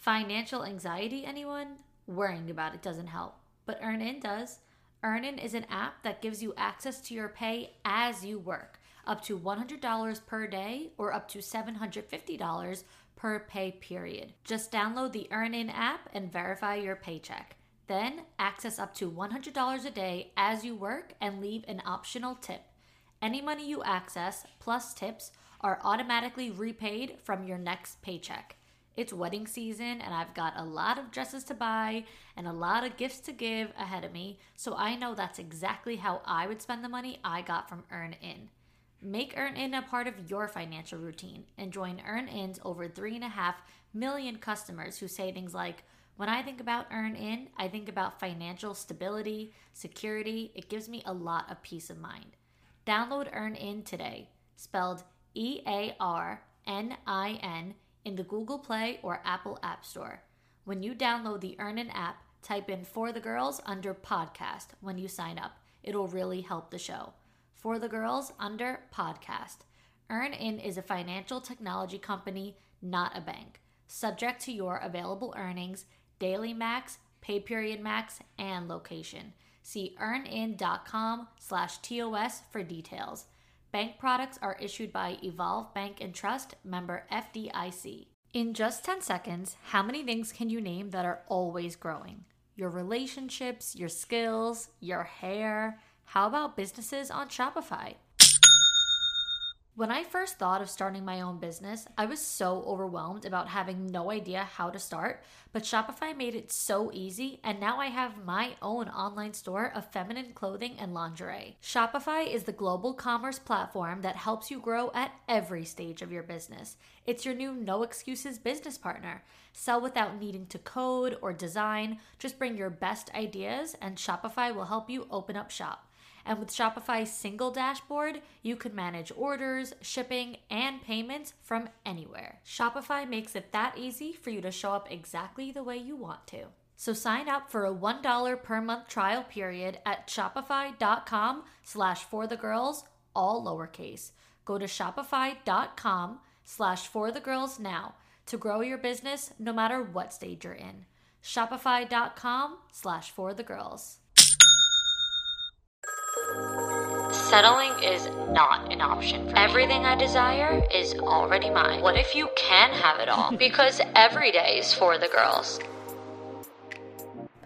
Financial anxiety, anyone? Worrying about it doesn't help, but EarnIn does. EarnIn is an app that gives you access to your pay as you work, up to $100 per day or up to $750 per pay period. Just download the EarnIn app and verify your paycheck. Then access up to $100 a day as you work and leave an optional tip. Any money you access plus tips are automatically repaid from your next paycheck. It's wedding season, and I've got a lot of dresses to buy and a lot of gifts to give ahead of me, so I know that's exactly how I would spend the money I got from EarnIn. Make EarnIn a part of your financial routine and join EarnIn's over 3.5 million customers who say things like, when I think about EarnIn, I think about financial stability, security. It gives me a lot of peace of mind. Download EarnIn today, spelled E A R N I N, in the Google Play or Apple App Store. When you download the EarnIn app, type in For the Girls under podcast when you sign up. It'll really help the show. For the Girls under podcast. EarnIn is a financial technology company, not a bank. Subject to your available earnings, daily max, pay period max, and location. See earnin.com slash TOS for details. Bank products are issued by Evolve Bank and Trust, member FDIC. In just 10 seconds, how many things can you name that are always growing? Your relationships, your skills, your hair. How about businesses on Shopify? When I first thought of starting my own business, I was so overwhelmed about having no idea how to start, but Shopify made it so easy, and now I have my own online store of feminine clothing and lingerie. Shopify is the global commerce platform that helps you grow at every stage of your business. It's your new no excuses business partner. Sell without needing to code or design, just bring your best ideas, and Shopify will help you open up shop. And with Shopify's single dashboard, you can manage orders, shipping, and payments from anywhere. Shopify makes it that easy for you to show up exactly the way you want to. So sign up for a $1 per month trial period at shopify.com slash for the girls, all lowercase. Go to shopify.com slash for the girls now to grow your business no matter what stage you're in. Shopify.com slash for the girls. Settling is not an option. For Everything I desire is already mine. What if you can have it all? because every day is for the girls.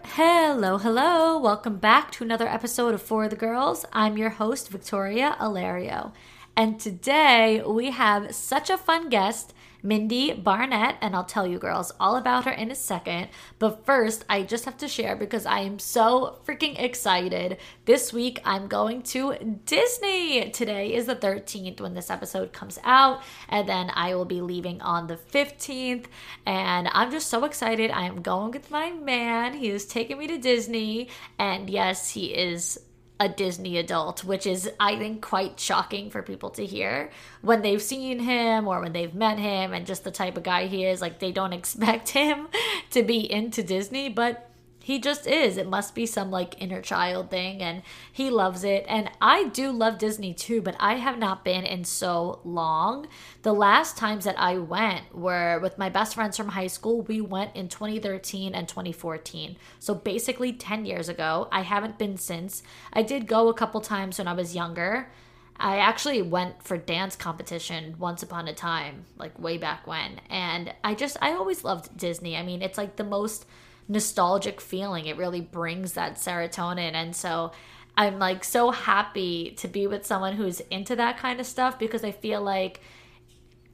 Hello, hello. Welcome back to another episode of For the Girls. I'm your host, Victoria Alario. And today we have such a fun guest Mindie Barnett, and I'll tell you girls all about her in a second. But first, I just have to share because I am so freaking excited. This week, I'm going to Disney. Today is the 13th when this episode comes out, and then I will be leaving on the 15th. And I'm just so excited. I am going with my man. He is taking me to Disney, and yes, he is a Disney adult, which is, I think, quite shocking for people to hear when they've seen him or when they've met him and just the type of guy he is. Like, they don't expect him to be into Disney, but he just is. It must be some like inner child thing, and he loves it. And I do love Disney too, but I have not been in so long. The last times that I went were with my best friends from high school. We went in 2013 and 2014. So basically 10 years ago. I haven't been since. I did go a couple times when I was younger. I actually went for dance competition once upon a time, like way back when. And I just, I always loved Disney. I mean, it's like the most nostalgic feeling. It really brings that serotonin. And so I'm like so happy to be with someone who's into that kind of stuff because I feel like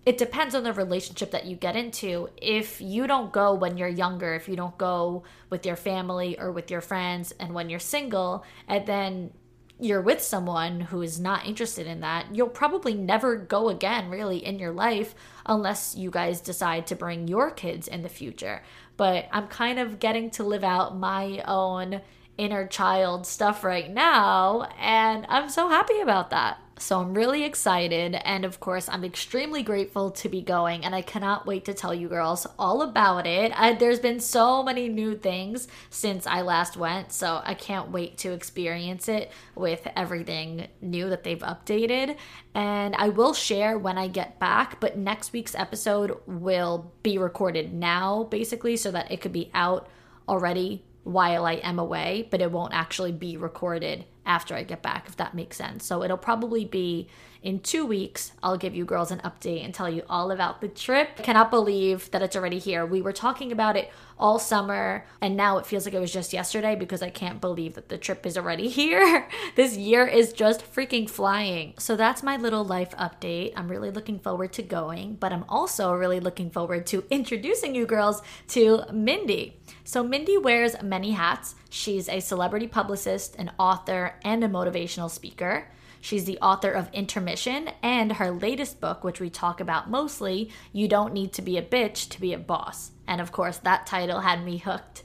it depends on the relationship that you get into. If you don't go when you're younger, if you don't go with your family or with your friends, and when you're single, and then you're with someone who is not interested in that, you'll probably never go again, really, in your life unless you guys decide to bring your kids in the future. But I'm kind of getting to live out my own inner child stuff right now, and I'm so happy about that. So I'm really excited. And of course, I'm extremely grateful to be going. And I cannot wait to tell you girls all about it. I, there's been so many new things since I last went. So I can't wait to experience it with everything new that they've updated. And I will share when I get back. But next week's episode will be recorded now, basically, so that it could be out already while I am away, but it won't actually be recorded after I get back, if that makes sense. So it'll probably be in two weeks. I'll give you girls an update and tell you all about the trip. I cannot believe that it's already here. We were talking about it all summer, and now it feels like it was just yesterday because I can't believe that the trip is already here. this year is just freaking flying. So that's my little life update. I'm really looking forward to going, but I'm also really looking forward to introducing you girls to Mindie. So, Mindie wears many hats. She's a celebrity publicist, an author, and a motivational speaker. She's the author of Intermission and her latest book, which we talk about mostly You Don't Need to Be a Bitch to Be a Boss. And of course, that title had me hooked.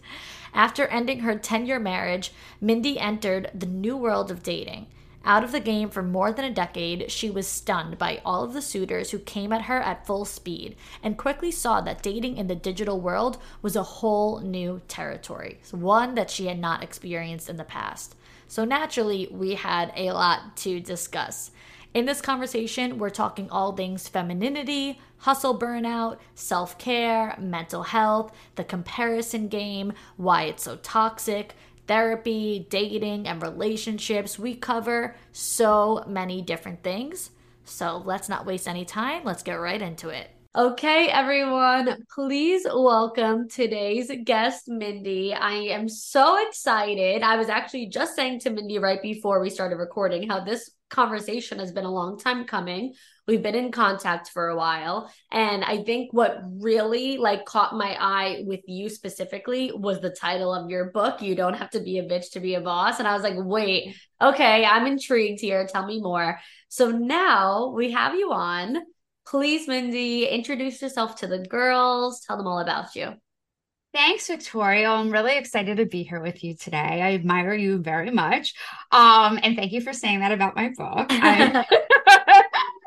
After ending her 10 year marriage, Mindie entered the new world of dating. Out of the game for more than a decade, she was stunned by all of the suitors who came at her at full speed and quickly saw that dating in the digital world was a whole new territory, one that she had not experienced in the past. So naturally, we had a lot to discuss. In this conversation, we're talking all things femininity, hustle burnout, self care, mental health, the comparison game, why it's so toxic, therapy, dating, and relationships. We cover so many different things. So let's not waste any time. Let's get right into it. Okay, everyone, please welcome today's guest, Mindie. I am so excited. I was actually just saying to Mindie right before we started recording how this conversation has been a long time coming. We've been in contact for a while, and I think what really like caught my eye with you specifically was the title of your book, You Don't Have to Be a Bitch to Be a Boss, and I was like, "Wait, okay, I'm intrigued here. Tell me more." So now we have you on Please, Mindie, introduce yourself to the girls. Tell them all about you. Thanks, Victoria. I'm really excited to be here with you today. I admire you very much. Um, and thank you for saying that about my book.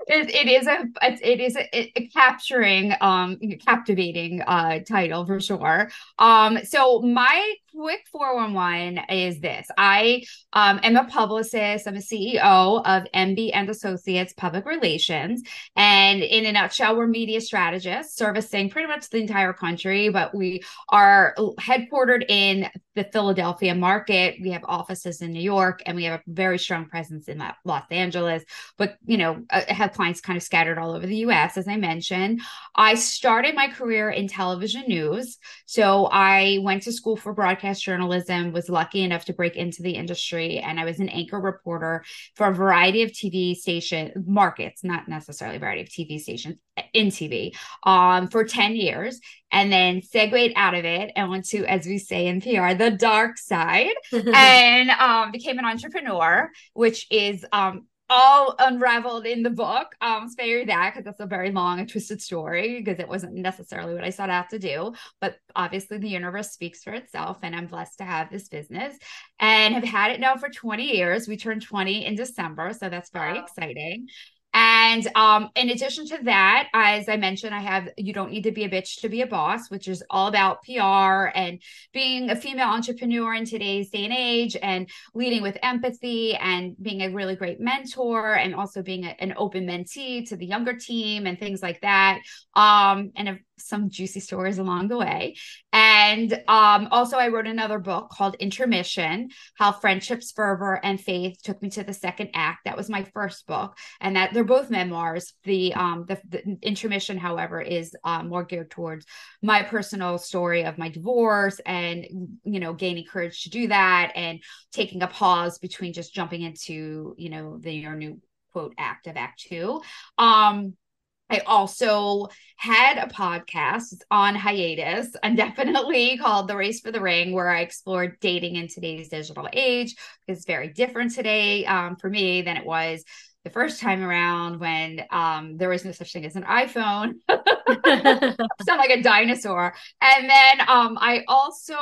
it, it is a it is a, a capturing um captivating uh title for sure. Um so my quick 411 is this i um am a publicist i'm a ceo of mb and associates public relations and in a nutshell we're media strategists servicing pretty much the entire country but we are headquartered in the philadelphia market we have offices in new york and we have a very strong presence in los angeles but you know uh, have clients kind of scattered all over the US, as I mentioned. I started my career in television news. So I went to school for broadcast journalism, was lucky enough to break into the industry, and I was an anchor reporter for a variety of TV station markets, not necessarily a variety of TV stations in TV, um, for 10 years and then segued out of it and went to, as we say in PR, the dark side and um, became an entrepreneur, which is um, all unraveled in the book. Um, spare you that because that's a very long and twisted story because it wasn't necessarily what I sought out to do. But obviously, the universe speaks for itself, and I'm blessed to have this business and have had it now for 20 years. We turned 20 in December, so that's very wow. exciting. And um, in addition to that, as I mentioned, I have You Don't Need to Be a Bitch to Be a Boss, which is all about PR and being a female entrepreneur in today's day and age and leading with empathy and being a really great mentor and also being a, an open mentee to the younger team and things like that. Um, and some juicy stories along the way. And um, also, I wrote another book called Intermission How Friendships, Fervor, and Faith Took Me to the Second Act. That was my first book. And that they're both memoirs. The, um, the, the Intermission, however, is um, more geared towards my personal story of my divorce and, you know, gaining courage to do that and taking a pause between just jumping into, you know, the your new quote act of act two. Um, I also had a podcast on hiatus indefinitely called The Race for the Ring, where I explored dating in today's digital age. It's very different today um, for me than it was the first time around when um, there was no such thing as an iPhone. sound like a dinosaur. And then um, I also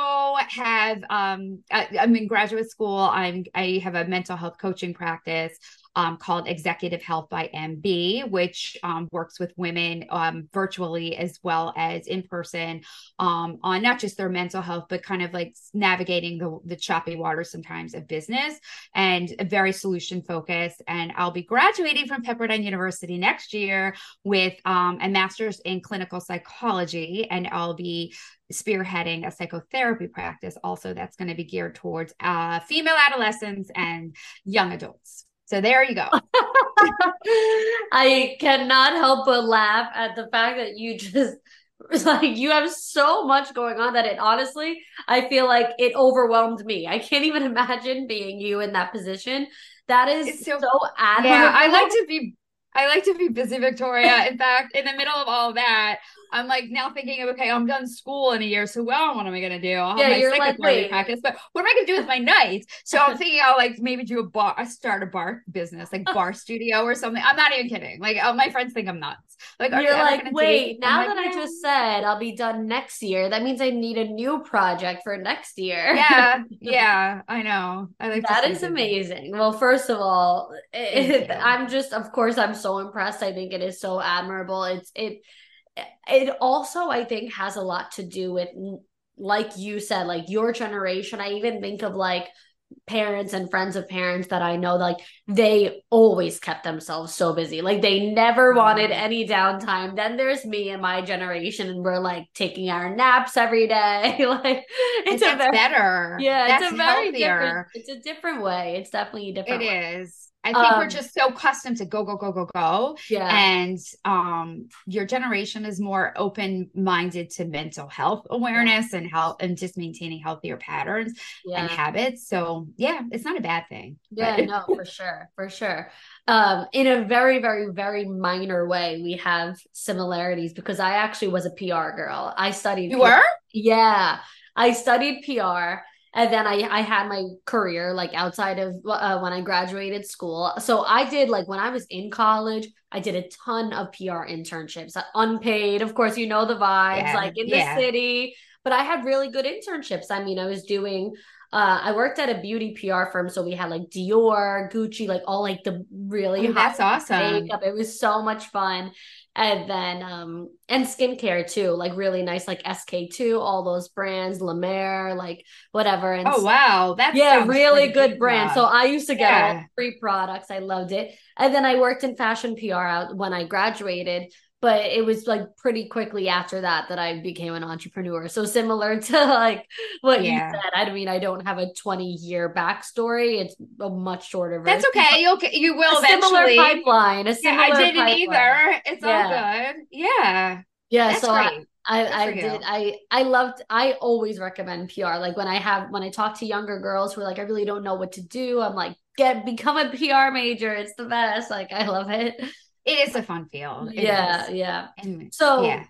have um, I, am in graduate school. I'm I have a mental health coaching practice. Um, called Executive Health by MB, which um, works with women um, virtually as well as in person um, on not just their mental health, but kind of like navigating the, the choppy water sometimes of business and very solution focused. And I'll be graduating from Pepperdine University next year with um, a master's in clinical psychology, and I'll be spearheading a psychotherapy practice also that's going to be geared towards uh, female adolescents and young adults. So there you go. I cannot help but laugh at the fact that you just like you have so much going on that it honestly I feel like it overwhelmed me. I can't even imagine being you in that position. That is it's so, so admirable. Yeah, I like to be I like to be busy, Victoria. In fact, in the middle of all that, I'm like now thinking of okay, I'm done school in a year, so well, what am I gonna do? I'll have yeah, my you're like, wait. practice, but what am I gonna do with my nights? So I'm thinking I'll like maybe do a bar, start a bar business, like bar studio or something. I'm not even kidding. Like oh, my friends think I'm nuts. Like you're like, wait, now like, that yeah. I just said I'll be done next year, that means I need a new project for next year. Yeah, yeah, I know. I like that is amazing. Well, first of all, it, I'm just, of course, I'm so impressed. I think it is so admirable. It's it it also i think has a lot to do with like you said like your generation i even think of like parents and friends of parents that i know like they always kept themselves so busy like they never wanted mm-hmm. any downtime then there's me and my generation and we're like taking our naps every day like it's a very, better yeah that's it's a very healthier. different it's a different way it's definitely a different It way. is. I think um, we're just so accustomed to go, go, go, go, go. Yeah. And um, your generation is more open minded to mental health awareness yeah. and health and just maintaining healthier patterns yeah. and habits. So yeah, it's not a bad thing. Yeah, but... no, for sure. For sure. Um, in a very, very, very minor way, we have similarities because I actually was a PR girl. I studied. You PR. were? Yeah. I studied PR and then I I had my career like outside of uh, when I graduated school. So I did like when I was in college, I did a ton of PR internships, uh, unpaid. Of course, you know the vibes, yeah, like in yeah. the city. But I had really good internships. I mean, I was doing uh, I worked at a beauty PR firm, so we had like Dior, Gucci, like all like the really oh, that's awesome makeup. It was so much fun, and then um and skincare too, like really nice, like SK two, all those brands, La Mer, like whatever. And oh wow, that's yeah, really good brand. So I used to get yeah. all free products. I loved it, and then I worked in fashion PR out when I graduated but it was like pretty quickly after that that I became an entrepreneur. So similar to like what yeah. you said. I mean, I don't have a 20 year backstory. It's a much shorter version. That's okay. You'll you will a eventually. Similar pipeline. A similar yeah, I didn't pipeline. either. It's yeah. all good. Yeah. Yeah. That's so great. I, I, I did. I I loved. I always recommend PR. Like when I have when I talk to younger girls who are like, I really don't know what to do. I'm like, get become a PR major. It's the best. Like I love it it is a fun field. It yeah, is. yeah. And, so yeah.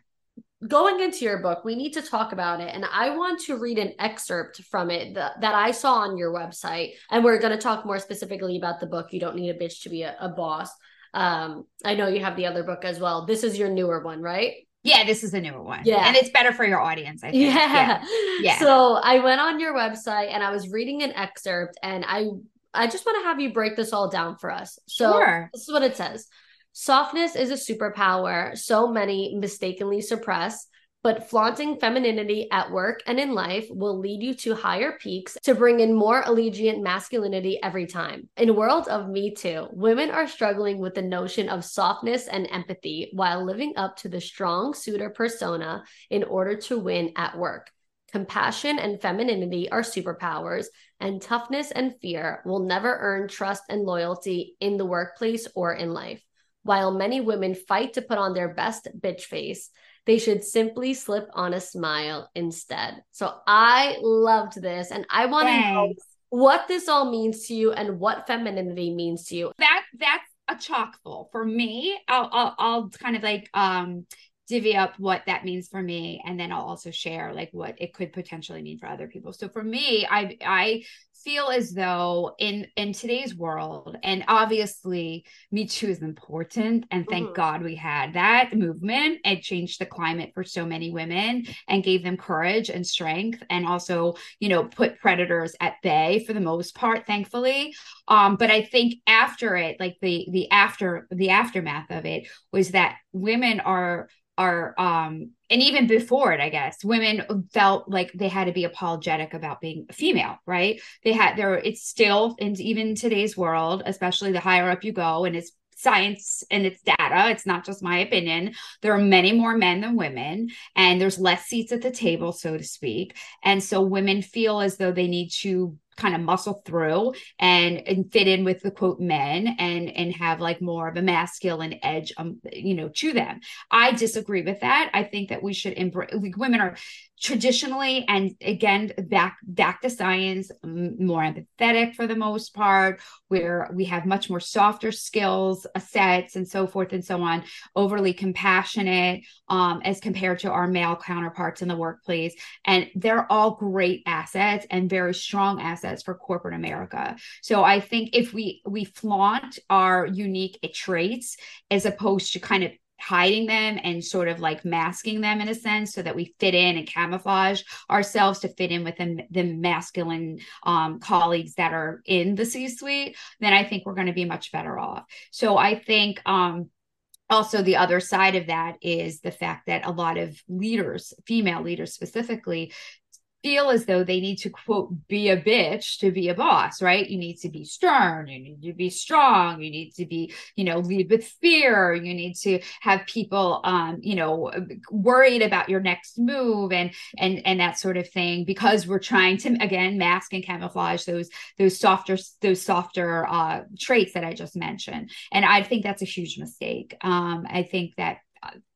going into your book, we need to talk about it. And I want to read an excerpt from it that, that I saw on your website. And we're going to talk more specifically about the book. You don't need a bitch to be a, a boss. Um, I know you have the other book as well. This is your newer one, right? Yeah, this is a newer one. Yeah. And it's better for your audience, I think. Yeah. yeah. yeah. So I went on your website and I was reading an excerpt and I I just want to have you break this all down for us. So sure. this is what it says. Softness is a superpower so many mistakenly suppress, but flaunting femininity at work and in life will lead you to higher peaks to bring in more allegiant masculinity every time. In world of Me Too, women are struggling with the notion of softness and empathy while living up to the strong suitor persona in order to win at work. Compassion and femininity are superpowers, and toughness and fear will never earn trust and loyalty in the workplace or in life. While many women fight to put on their best bitch face, they should simply slip on a smile instead. So I loved this and I want to know what this all means to you and what femininity means to you. That that's a chock full for me. I'll, I'll I'll kind of like um divvy up what that means for me and then I'll also share like what it could potentially mean for other people. So for me, I I feel as though in in today's world and obviously me too is important and thank mm-hmm. god we had that movement it changed the climate for so many women and gave them courage and strength and also you know put predators at bay for the most part thankfully um but i think after it like the the after the aftermath of it was that women are are um and even before it i guess women felt like they had to be apologetic about being female right? They had there it's still in even today's world especially the higher up you go and it's science and it's data it's not just my opinion. There are many more men than women and there's less seats at the table so to speak. And so women feel as though they need to kind of muscle through and and fit in with the quote men and and have like more of a masculine edge um you know to them. I disagree with that. I think that we should embrace like women are traditionally and again back back to science more empathetic for the most part where we have much more softer skills uh, sets and so forth and so on overly compassionate um, as compared to our male counterparts in the workplace. And they're all great assets and very strong assets for corporate america. So i think if we we flaunt our unique traits as opposed to kind of hiding them and sort of like masking them in a sense so that we fit in and camouflage ourselves to fit in with the, the masculine um, colleagues that are in the C suite, then I think we're going to be much better off. So I think um, also the other side of that is the fact that a lot of leaders female leaders specifically feel as though they need to quote be a bitch to be a boss right? You need to be stern you need to be strong you need to be you know lead with fear you need to have people um you know worried about your next move and and and that sort of thing because we're trying to again mask and camouflage those those softer those softer uh traits that i just mentioned. And i think that's a huge mistake. Um i think that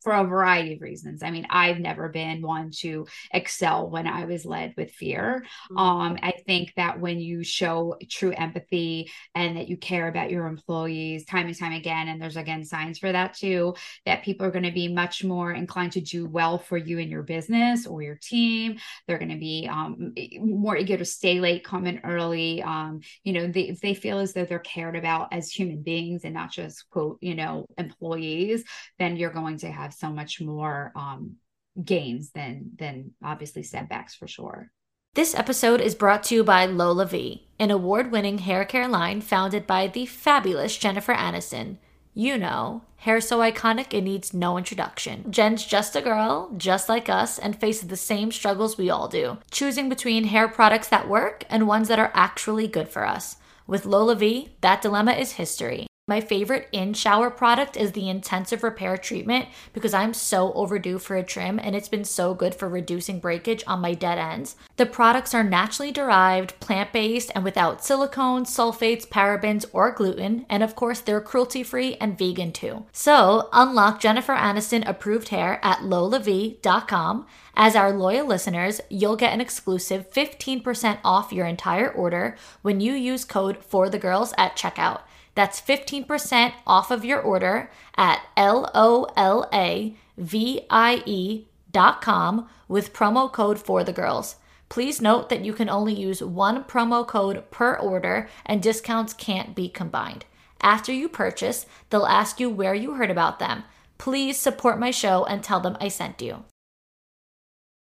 for a variety of reasons. I mean, I've never been one to excel when I was led with fear. Mm-hmm. Um, I think that when you show true empathy and that you care about your employees time and time again, and there's again signs for that too, that people are going to be much more inclined to do well for you and your business or your team. They're going to be um, more eager to stay late, come in early. Um, you know, they, they feel as though they're cared about as human beings and not just quote, you know, employees, then you're going to have have so much more um, gains than than obviously setbacks for sure. This episode is brought to you by LolaVie, an award-winning hair care line founded by the fabulous Jennifer Aniston. You know, hair so iconic it needs no introduction. Jen's just a girl, just like us, and faces the same struggles we all do, choosing between hair products that work and ones that are actually good for us. With LolaVie, that dilemma is history. My favorite in shower product is the intensive repair treatment because I'm so overdue for a trim and it's been so good for reducing breakage on my dead ends. The products are naturally derived, plant based, and without silicones, sulfates, parabens, or gluten, and of course, they're cruelty free and vegan too. So, unlock Jennifer Aniston approved hair at lolavie.com. As our loyal listeners, you'll get an exclusive 15% off your entire order when you use code for the girls at checkout. That's 15% off of your order at L O L A V I E dot com with promo code for the girls. Please note that you can only use one promo code per order and discounts can't be combined. After you purchase, they'll ask you where you heard about them. Please support my show and tell them I sent you.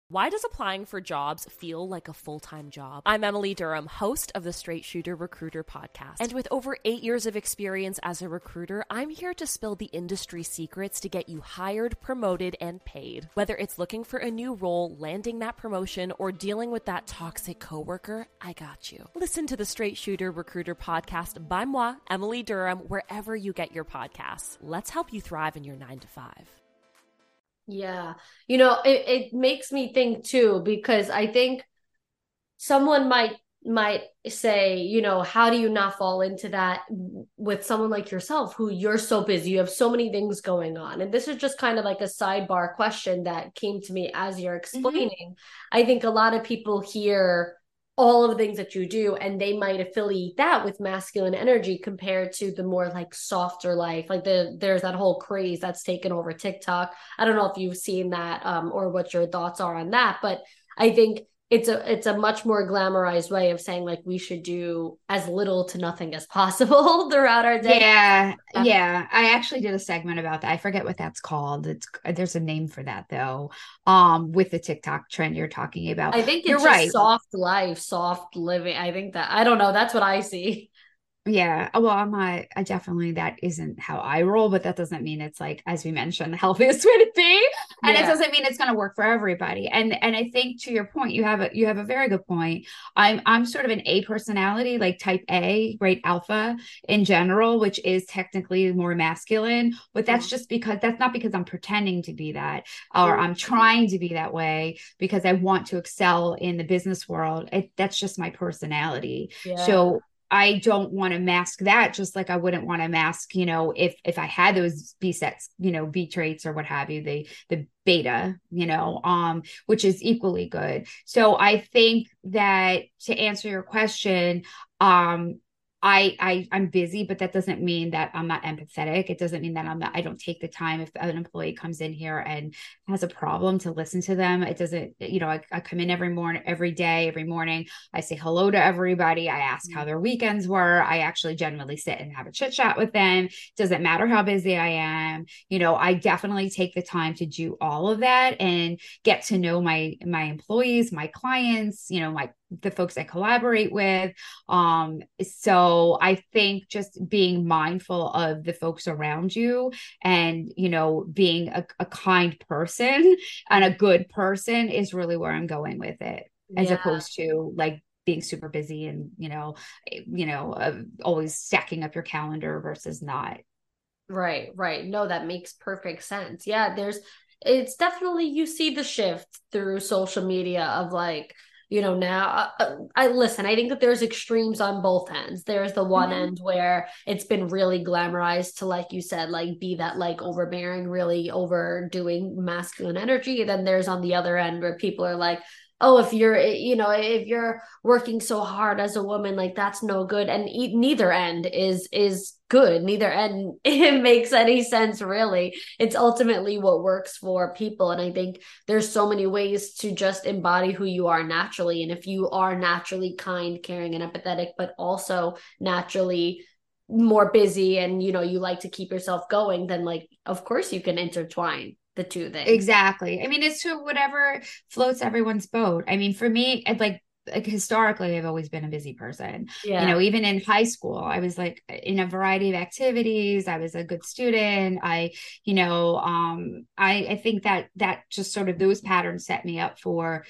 Why does applying for jobs feel like a full time job? I'm Emily Durham, host of the Straight Shooter Recruiter podcast. And with over eight years of experience as a recruiter, I'm here to spill the industry secrets to get you hired, promoted, and paid. Whether it's looking for a new role, landing that promotion, or dealing with that toxic coworker, I got you. Listen to the Straight Shooter Recruiter podcast by moi, Emily Durham, wherever you get your podcasts. Let's help you thrive in your nine to five. Yeah. You know, it, it makes me think too, because I think someone might might say, you know, how do you not fall into that with someone like yourself who you're so busy, you have so many things going on. And this is just kind of like a sidebar question that came to me as you're mm-hmm. explaining. Mm-hmm. I think a lot of people hear all of the things that you do and they might affiliate that with masculine energy compared to the more like softer life. Like the there's that whole craze that's taken over tiktok. I don't know if you've seen that um, or what your thoughts are on that but i think it's a it's a much more glamorized way of saying like we should do as little to nothing as possible throughout our day. Yeah, yeah. I actually did a segment about that. I forget what that's called. It's there's a name for that though. Um, with the TikTok trend you're talking about. I think you're right. Soft life, soft living. I think that I don't know. That's what I see. Yeah. Uh, well, I'm not, I definitely, that isn't how I roll, but that doesn't mean it's like, as we mentioned, the healthiest way to be. And yeah. it doesn't mean it's going to work for everybody. And, and I think to your point, you have a, you have a very good point. I'm, I'm sort of an A personality, like type A, great alpha in general, which is technically more masculine, but that's just because that's not because I'm pretending to be that or I'm trying to be that way because I want to excel in the business world. It, that's just my personality. Yeah. So I don't want to mask that just like I wouldn't want to mask, you know, if if I had those B sets, you know, B traits or what have you, the the beta, you know, um, which is equally good. So I think that to answer your question, um, I, I I'm busy, but that doesn't mean that I'm not empathetic. It doesn't mean that I'm not I don't take the time if an employee comes in here and has a problem to listen to them. It doesn't, you know, I, I come in every morning, every day, every morning. I say hello to everybody. I ask how mm-hmm. their weekends were. I actually genuinely sit and have a chit chat with them. Doesn't matter how busy I am. You know, I definitely take the time to do all of that and get to know my my employees, my clients, you know, my the folks I collaborate with. Um, so I think just being mindful of the folks around you and, you know, being a, a kind person and a good person is really where I'm going with it, as yeah. opposed to like being super busy and, you know, you know, uh, always stacking up your calendar versus not. Right, right. No, that makes perfect sense. Yeah, there's it's definitely you see the shift through social media of like you know now I, uh, uh, I, listen i think that there's extremes on both ends there's the one mm-hmm. end where it's been really glamorized to like you said like be that like overbearing really overdoing masculine energy and then there's on the other end where people are like oh if you're eh, you know if you're working so hard as a woman like that's no good. And e- neither end is is good. Neither end it makes any sense really. It's ultimately what works for people. And i think there's so many ways to just embody who you are naturally. And if you are naturally kind caring and empathetic but also naturally more busy and you know you like to keep yourself going then like of course you can intertwine the two things. Exactly. I mean, it's to whatever floats everyone's boat. I mean, for me, like like historically I've always been a busy person. Yeah. You know, even in high school, I was like in a variety of activities. I was a good student. I, you know, um, I I think that that just sort of those patterns set me up for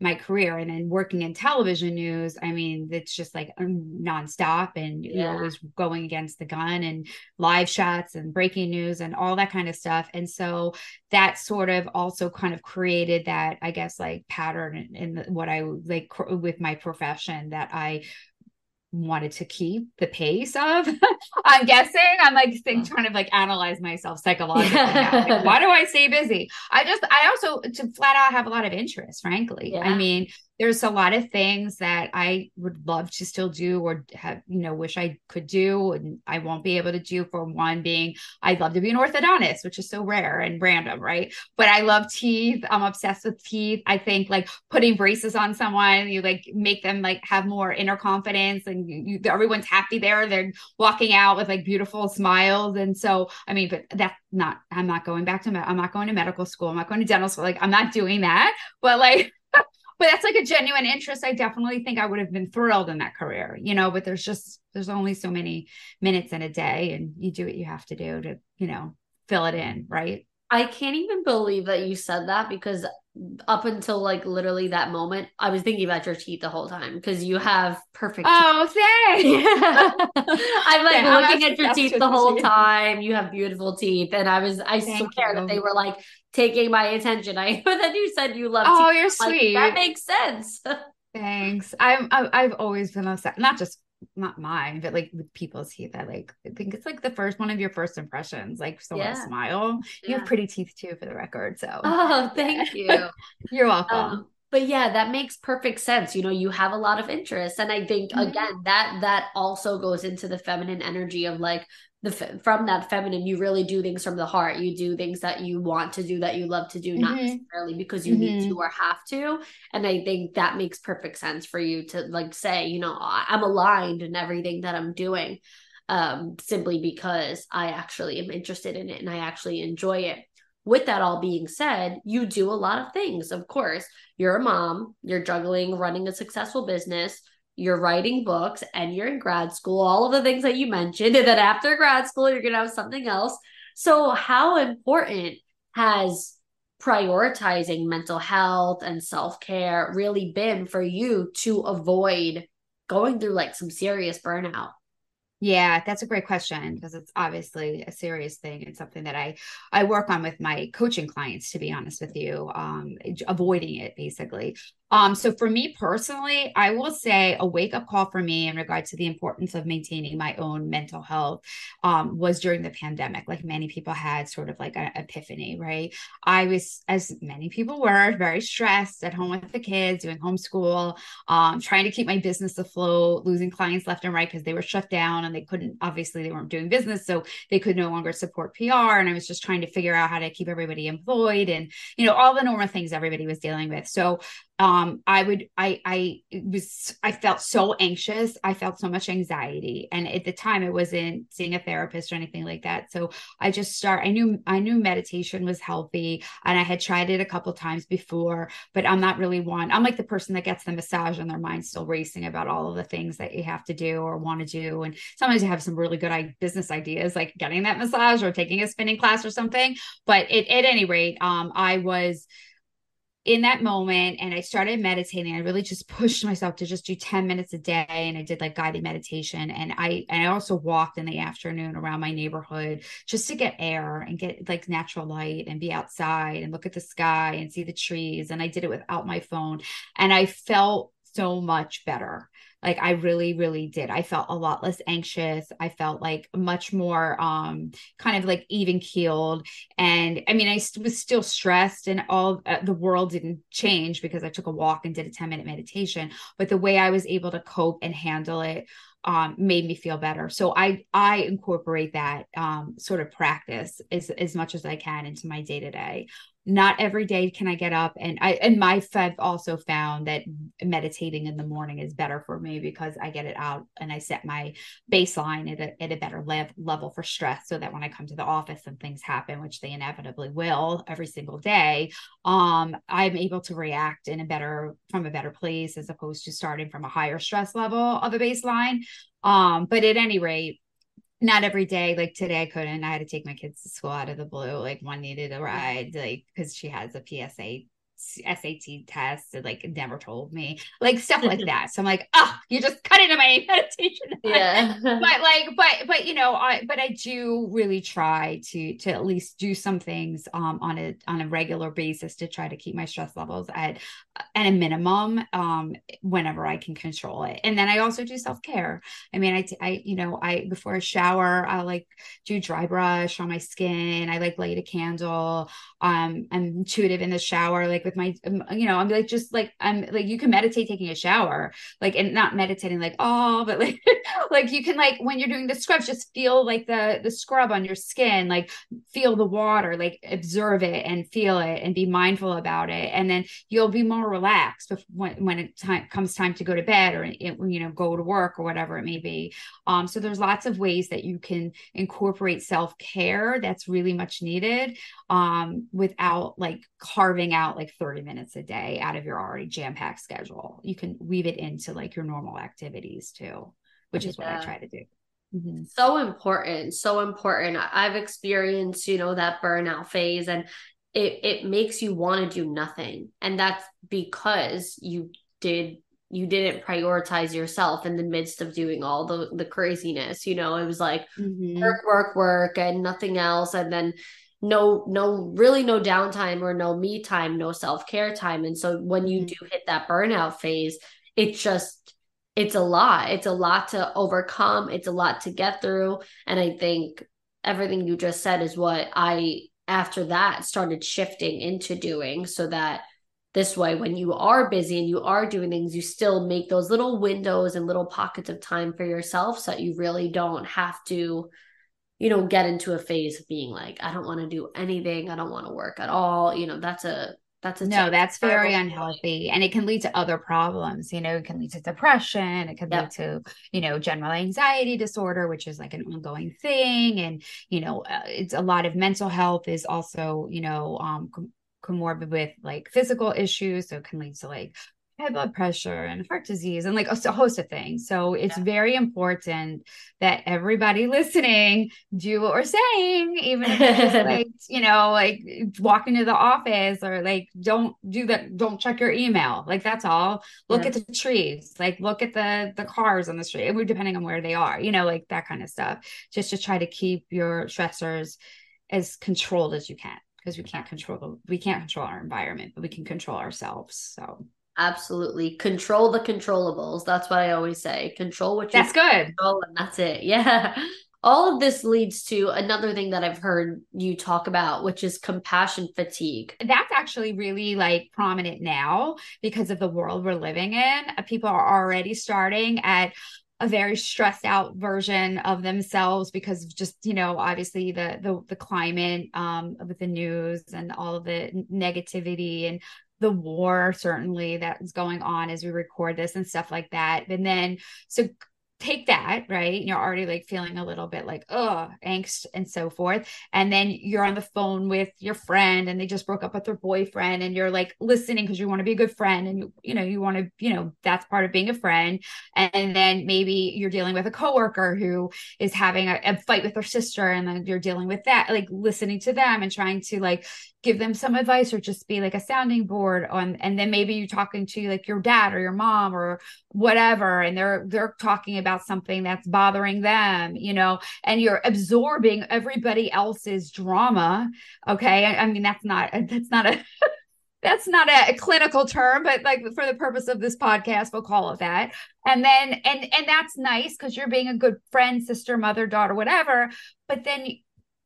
my career and then working in television news i mean it's just like nonstop and yeah. you're always going against the gun and live shots and breaking news and all that kind of stuff and so that sort of also kind of created that i guess like pattern in, in what i like with my profession that i wanted to keep the pace of i'm guessing. I'm like think, trying to like analyze myself psychologically like, why do i stay busy? I just i also to flat out have a lot of interest frankly. Yeah. i mean there's a lot of things that I would love to still do or have, you know, wish I could do and I won't be able to do for one being I'd love to be an orthodontist, which is so rare and random, right? But I love teeth. I'm obsessed with teeth. I think like putting braces on someone, you like make them like have more inner confidence and you, everyone's happy there. They're walking out with like beautiful smiles. And so, I mean, but that's not, I'm not going back to, I'm not going to medical school. I'm not going to dental school. Like I'm not doing that, but like, but that's like a genuine interest. I definitely think I would have been thrilled in that career, you know, but there's just, there's only so many minutes in a day and you do what you have to do to, you know, fill it in. Right. I can't even believe that you said that because up until like literally that moment, I was thinking about your teeth the whole time because you have perfect. Oh, thanks. I'm like yeah, looking at your teeth the whole time. You have beautiful teeth, and I was I Thank swear you. that they were like taking my attention. I but then you said you love. Oh, you're sweet. That makes sense. Thanks. I'm I've always been upset. not just not mine, but like with people's teeth. I like I think it's like the first one of your first impressions, like someone yeah. smile. You have pretty teeth too, for the record. So oh, thank you. You're welcome. Um, but yeah that makes perfect sense you know you have a lot of interest and i think mm-hmm. again that that also goes into the feminine energy of like the from that feminine you really do things from the heart you do things that you want to do that you love to do mm-hmm. not necessarily because you mm-hmm. need to or have to and i think that makes perfect sense for you to like say you know i'm aligned in everything that i'm doing um simply because i actually am interested in it and i actually enjoy it with that all being said, you do a lot of things. Of course, you're a mom, you're juggling running a successful business, you're writing books, and you're in grad school, all of the things that you mentioned. And then after grad school, you're going to have something else. So, how important has prioritizing mental health and self care really been for you to avoid going through like some serious burnout? Yeah, that's a great question because it's obviously a serious thing. and something that I I work on with my coaching clients to be honest with you, um avoiding it basically. Um, so for me personally, I will say a wake up call for me in regards to the importance of maintaining my own mental health um, was during the pandemic. Like many people had sort of like an epiphany, right? I was, as many people were, very stressed at home with the kids, doing homeschool, um, trying to keep my business afloat, losing clients left and right because they were shut down and they couldn't, obviously, they weren't doing business. So they could no longer support PR. And I was just trying to figure out how to keep everybody employed and, you know, all the normal things everybody was dealing with. So um i would i i was i felt so anxious. I felt so much anxiety. And at the time it wasn't seeing a therapist or anything like that. So i just start i knew i knew meditation was healthy and i had tried it a couple times before but i'm not really one i'm like the person that gets the massage and their mind's still racing about all of the things that you have to do or want to do. And sometimes you have some really good business ideas like getting that massage or taking a spinning class or something. But it, at any rate um i was in that moment and I started meditating. I really just pushed myself to just do 10 minutes a day. And I did like guided meditation. And I and I also walked in the afternoon around my neighborhood just to get air and get like natural light and be outside and look at the sky and see the trees. And I did it without my phone. And I felt so much better like i really really did. I felt a lot less anxious. I felt like much more um kind of like even keeled. And i mean i was still stressed and all uh, the world didn't change because i took a walk and did a 10 minute meditation but the way i was able to cope and handle it um, made me feel better. So I I incorporate that um, sort of practice as as much as I can into my day to day not every day can I get up and I and my I've also found that meditating in the morning is better for me because I get it out and I set my baseline at a, at a better lev- level for stress so that when I come to the office and things happen which they inevitably will every single day um I'm able to react in a better from a better place as opposed to starting from a higher stress level of a baseline. Um but at any rate not every day like today i couldn't i had to take my kids to school out of the blue like one needed a ride like because she has a psa SAT tests and like never told me, like stuff like that. So I'm like, oh, you just cut into my meditation. Yeah. but like, but but you know, I but I do really try to to at least do some things um on a on a regular basis to try to keep my stress levels at at a minimum um whenever I can control it. And then I also do self care. I mean, I I you know I before I shower I like do dry brush on my skin. I like light a candle. Um, I'm intuitive in the shower, like with my um, you know i'm like just like i'm like you can meditate taking a shower like and not meditating like oh but like like you can like when you're doing the scrubs just feel like the the scrub on your skin like feel the water like observe it and feel it and be mindful about it. And then you'll be more relaxed when when it time comes time to go to bed or it, you know go to work or whatever it may be. Um so there's lots of ways that you can incorporate self-care that's really much needed um without like carving out like 30 minutes a day out of your already jam-packed schedule you can weave it into like your normal activities too which is yeah. what i try to do mm-hmm. so important so important i've experienced you know that burnout phase and it it makes you want to do nothing and that's because you did you didn't prioritize yourself in the midst of doing all the the craziness you know it was like mm-hmm. work work work and nothing else and then no no really no downtime or no me time no self-care time. And so when you mm-hmm. do hit that burnout phase it's just it's a lot. It's a lot to overcome. It's a lot to get through. And i think everything you just said is what i after that started shifting into doing so that this way when you are busy and you are doing things you still make those little windows and little pockets of time for yourself so that you really don't have to you know get into a phase of being like i don't want to do anything i don't want to work at all you know that's a that's a no that's very unhealthy and it can lead to other problems you know it can lead to depression it can yep. lead to you know general anxiety disorder which is like an ongoing thing and you know uh, it's a lot of mental health is also you know um comorbid with like physical issues. So it can lead to like high blood pressure and heart disease and like a, host of things. So it's yeah. very important that everybody listening do what we're saying, even if it's like, you know, like walk into the office or like don't do that, don't check your email. Like that's all. Look yeah. at the trees, like look at the the cars on the street, depending on where they are, you know, like that kind of stuff. Just to try to keep your stressors as controlled as you can because we can't control we can't control our environment, but we can control ourselves. So absolutely control the controllables. That's what I always say. Control what you that's good. Control and that's it. Yeah. All of this leads to another thing that I've heard you talk about, which is compassion fatigue. That's actually really like prominent now because of the world we're living in. People are already starting at a very stressed out version of themselves because of just you know obviously the the, the climate um with the news and all of the negativity and the war certainly that is going on as we record this and stuff like that and then so take that, right? You're already like feeling a little bit like, oh, angst and so forth. And then you're on the phone with your friend and they just broke up with their boyfriend and you're like listening because you want to be a good friend and you, you know, you want to, you know, that's part of being a friend. And then maybe you're dealing with a coworker who is having a, a fight with their sister and then you're dealing with that, like listening to them and trying to like give them some advice or just be like a sounding board on and then maybe you're talking to like your dad or your mom or whatever and they're they're talking about something that's bothering them you know and you're absorbing everybody else's drama okay? I, I mean that's not that's not a that's not a, a, clinical term but like for the purpose of this podcast we'll call it that. And then and and that's nice because you're being a good friend sister mother daughter whatever but then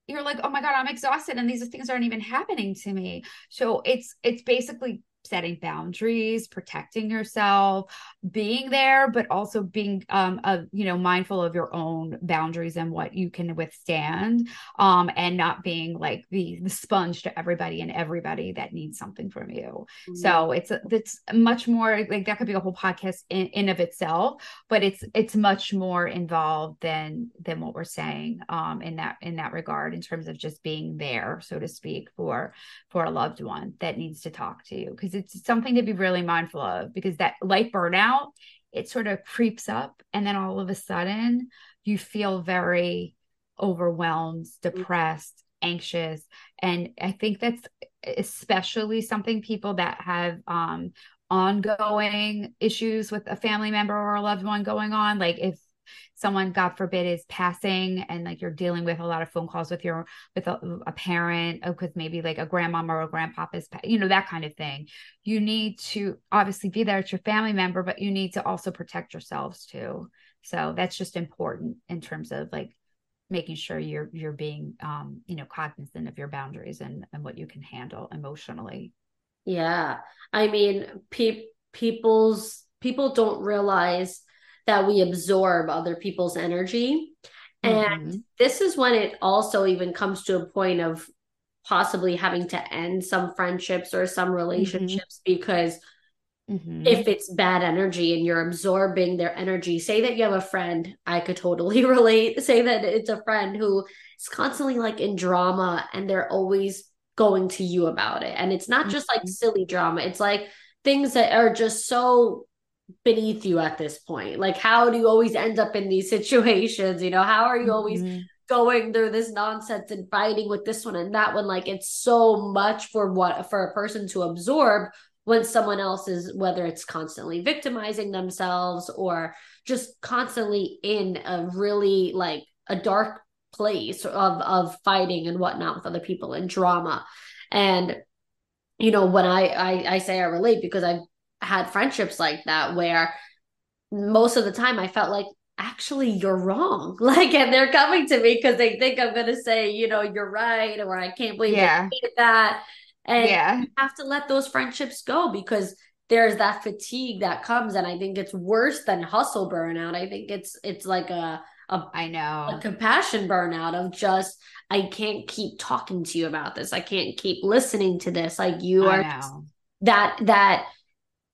you're like, oh my God, I'm exhausted and these things aren't even happening to me. So it's it's basically setting boundaries protecting yourself being there but also being um a, you know mindful of your own boundaries and what you can withstand um and not being like the the sponge to everybody and everybody that needs something from you mm-hmm. so it's it's much more like that could be a whole podcast in, in of itself but it's it's much more involved than than what we're saying um in that in that regard in terms of just being there so to speak for for a loved one that needs to talk to you because because it's something to be really mindful of because that life burnout it sort of creeps up and then all of a sudden you feel very overwhelmed depressed anxious and i think that's especially something people that have um ongoing issues with a family member or a loved one going on like if someone god forbid is passing and like you're dealing with a lot of phone calls with your with a, a parent because oh, maybe like a grandmom or a grandpapa is you know that kind of thing. You need to obviously be there at your family member but you need to also protect yourselves too. So that's just important in terms of like making sure you're you're being um you know cognizant of your boundaries and and what you can handle emotionally. Yeah. I mean pe- people's people don't realize that we absorb other people's energy. And mm-hmm. this is when it also even comes to a point of possibly having to end some friendships or some relationships mm-hmm. because mm-hmm. if it's bad energy and you're absorbing their energy, say that you have a friend, I could totally relate. Say that it's a friend who is constantly like in drama and they're always going to you about it. And it's not just like mm-hmm. silly drama, it's like things that are just so beneath you at this point? Like, how do you always end up in these situations? You know, how are you always mm-hmm. going through this nonsense and fighting with this one and that one? Like, it's so much for what for a person to absorb when someone else is whether it's constantly victimizing themselves or just constantly in a really like a dark place of of fighting and whatnot with other people and drama and you know when I, I i say i relate because i've had friendships like that where most of the time I felt like actually you're wrong like and they're coming to me because they think i'm going to say you know you're right or i can't believe yeah. that And yeah. you have to let those friendships go because there's that fatigue that comes and I think it's worse than hustle burnout. I think it's it's like a a I know a compassion burnout of just I can't keep talking to you about this. I can't keep listening to this. Like you are that that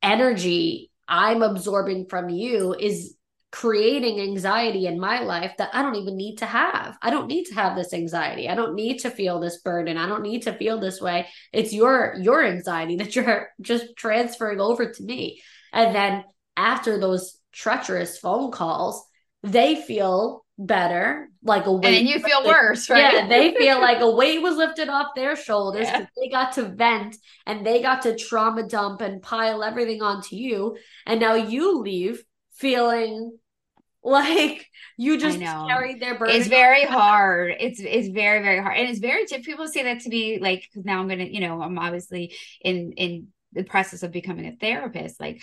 energy I'm absorbing from you is creating anxiety in my life that I don't even need to have. I don't need to have this anxiety. I don't need to feel this burden. I don't need to feel this way. It's your your anxiety that you're just transferring over to me. And then after those treacherous phone calls, they feel better, like a weight. And you feel worse, right? Yeah, they feel like a weight was lifted off their shoulders yeah. they got to vent and they got to trauma dump and pile everything onto you. And now you leave feeling like you just carried their burden. It's very hard. It's it's very very hard, and it's very. People say that to me like because now I'm gonna, you know, I'm obviously in in the process of becoming a therapist like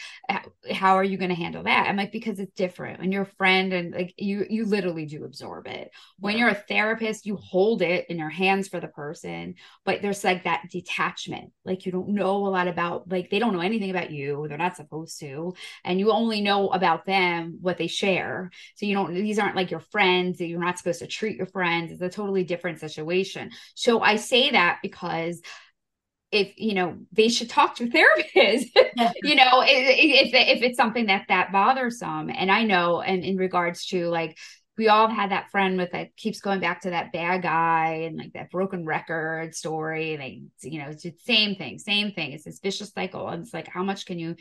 how are you going to handle that? I'm like because it's different. When you're a friend and like you you literally do absorb it. When you're a therapist you hold it in your hands for the person but there's like that detachment. Like you don't know a lot about like they don't know anything about you. They're not supposed to. And you only know about them what they share. So you don't these aren't like your friends. You're not supposed to treat your friends. It's a totally different situation. So i say that because if you know they should talk to therapists you know if, if it's something that that bothersome. And i know and in regards to like we all had that friend with that keeps going back to that bad guy and like that broken record story. And they you know it's the same thing same thing. It's this vicious cycle. And it's like how much can you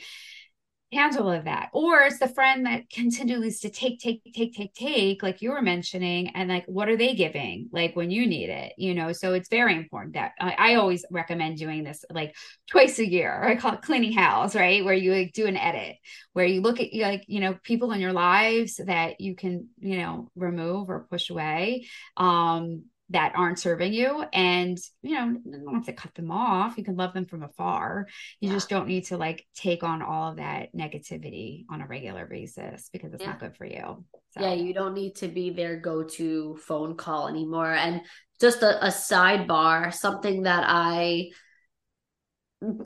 handle of that. Or it's the friend that continues to take take take take take like you were mentioning and like what are they giving like when you need it you know? So it's very important that I, I always recommend doing this like twice a year. I call it cleaning house right? Where you like do an edit where you look at like you know people in your lives that you can you know remove or push away. Um that aren't serving you and you know you don't have to cut them off you can love them from afar you yeah. just don't need to like take on all of that negativity on a regular basis because it's yeah. not good for you so. yeah you don't need to be their go-to phone call anymore and just a, a sidebar something that i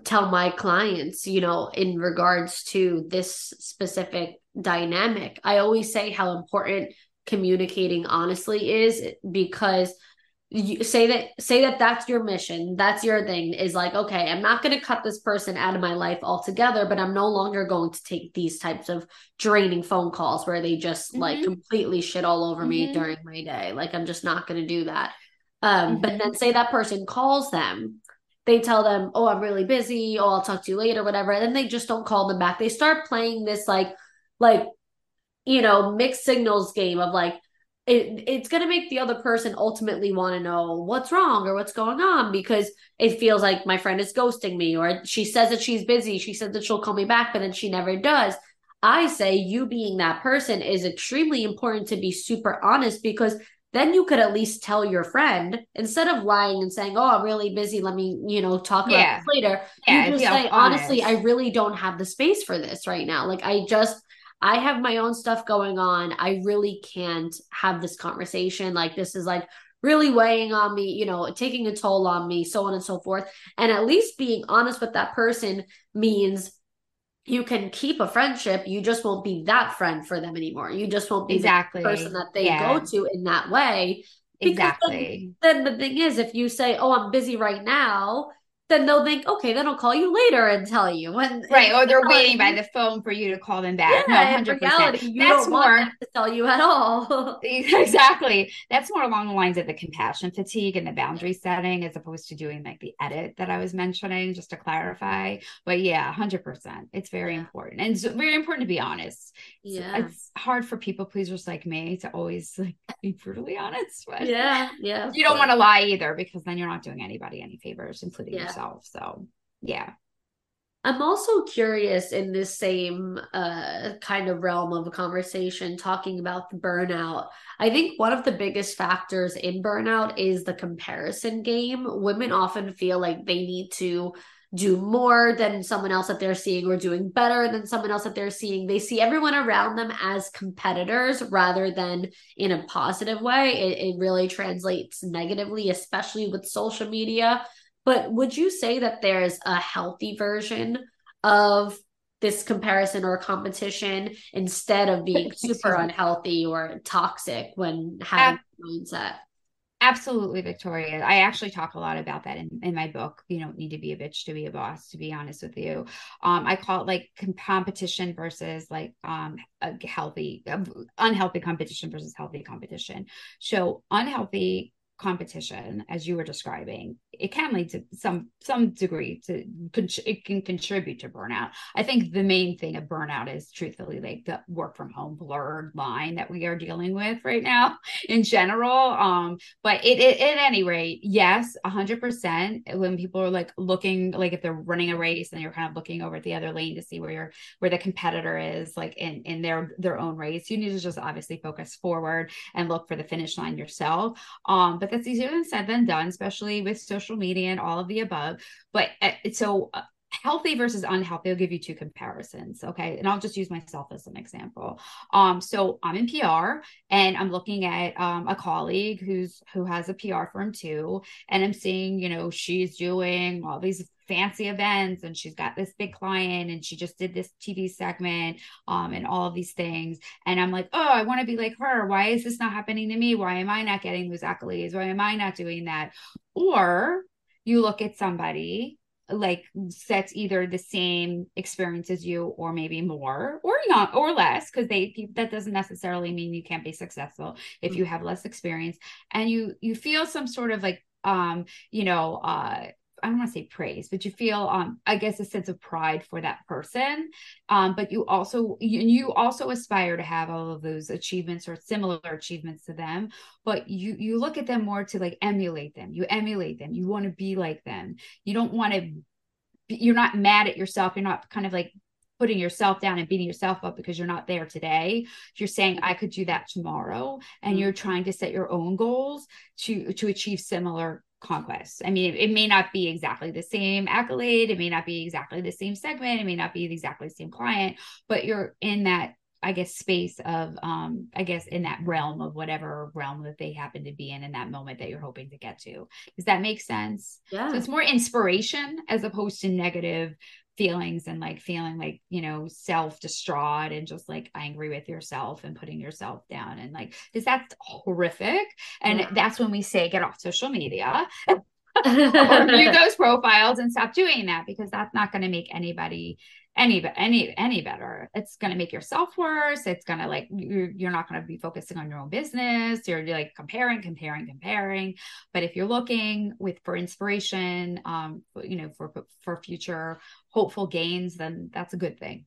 tell my clients you know in regards to this specific dynamic i always say how important communicating honestly is because you say that say that that's your mission that's your thing is like okay i'm not going to cut this person out of my life altogether but i'm no longer going to take these types of draining phone calls where they just mm-hmm. like completely shit all over mm-hmm. me during my day like i'm just not going to do that um mm-hmm. but then say that person calls them they tell them oh i'm really busy oh i'll talk to you later whatever and then they just don't call them back they start playing this like like you know mixed signals game of like it, it's going to make the other person ultimately want to know what's wrong or what's going on because it feels like my friend is ghosting me or she says that she's busy. She said that she'll call me back, but then she never does. I say you being that person is extremely important to be super honest because then you could at least tell your friend instead of lying and saying, "Oh, I'm really busy. Let me, you know, talk about yeah. this later." Yeah, you just say, honest. "Honestly, I really don't have the space for this right now. Like, I just I have my own stuff going on. I really can't have this conversation. Like, this is like really weighing on me, you know, taking a toll on me, so on and so forth. And at least being honest with that person means you can keep a friendship. You just won't be that friend for them anymore. You just won't be exactly the person that they yeah. go to in that way. Exactly. Then, then the thing is, if you say, "Oh, I'm busy right now," then they'll think, okay, then I'll call you later and tell you when. Right, or they're waiting by the phone for you to call them back. Yeah, no, hundred percent. That's more to tell you at all. exactly. That's more along the lines of the compassion fatigue and the boundary setting, as opposed to doing like the edit that I was mentioning, just to clarify. But yeah, hundred percent. It's very yeah. important, and it's very important to be honest. Yeah, it's hard for people pleasers like me to always like be brutally honest. But yeah, yeah. You don't want to lie either, because then you're not doing anybody any favors, including yeah. yourself yourself. So, yeah. I'm also curious in this same uh, kind of realm of a conversation talking about the burnout. I think one of the biggest factors in burnout is the comparison game. Women often feel like they need to do more than someone else that they're seeing or doing better than someone else that they're seeing. They see everyone around them as competitors rather than in a positive way. It, it really translates negatively, especially with social media But would you say that there's a healthy version of this comparison or competition instead of being super unhealthy or toxic when having Ab- mindset? Absolutely, Victoria. I actually talk a lot about that in, in my book. You don't need to be a bitch to be a boss, to be honest with you. Um, I call it like competition versus like um a healthy, unhealthy competition versus healthy competition. So unhealthy competition as you were describing it can lead to some some degree to it can contribute to burnout. I think the main thing of burnout is truthfully like the work from home blurred line that we are dealing with right now in general. Um but it, it at any rate yes 100% when people are like looking like if they're running a race and you're kind of looking over at the other lane to see where you're where the competitor is like in in their their own race you need to just obviously focus forward and look for the finish line yourself. Um but but that's easier than said than done, especially with social media and all of the above. But uh, so uh, healthy versus unhealthy, I'll give you two comparisons. Okay. And I'll just use myself as an example. Um, so I'm in PR and I'm looking at um, a colleague who's who has a PR firm too. And I'm seeing, you know, she's doing all these fancy events and she's got this big client and she just did this TV segment um, and all of these things. And I'm like, oh, I want to be like her. Why is this not happening to me? Why am I not getting those accolades? Why am I not doing that? Or you look at somebody like sets either the same experience as you or maybe more or not or less because they that doesn't necessarily mean you can't be successful if you mm-hmm. have less experience and you you feel some sort of like um you know uh I don't want to say praise, but you feel, um, I guess, a sense of pride for that person. Um, but you also you, you also aspire to have all of those achievements or similar achievements to them. But you you look at them more to like emulate them. You emulate them. You want to be like them. You don't want to. You're not mad at yourself. You're not kind of like putting yourself down and beating yourself up because you're not there today you're saying i could do that tomorrow and mm-hmm. you're trying to set your own goals to to achieve similar conquest. I mean, it, it, may not be exactly the same accolade, it may not be exactly the same segment, it may not be exactly the same client, but you're in that I guess space of um I guess in that realm of whatever realm that they happen to be in in that moment that you're hoping to get to. Does that make sense? Yeah. So it's more inspiration as opposed to negative feelings and like feeling like you know self distraught and just like angry with yourself and putting yourself down and like because that's horrific and yeah. that's when we say get off social media or view those profiles and stop doing that because that's not going to make anybody any but any any better. It's going to make yourself worse. It's going to like you're, you're not going to be focusing on your own business. You're like comparing comparing comparing. But if you're looking with for inspiration um you know for for future hopeful gains then that's a good thing.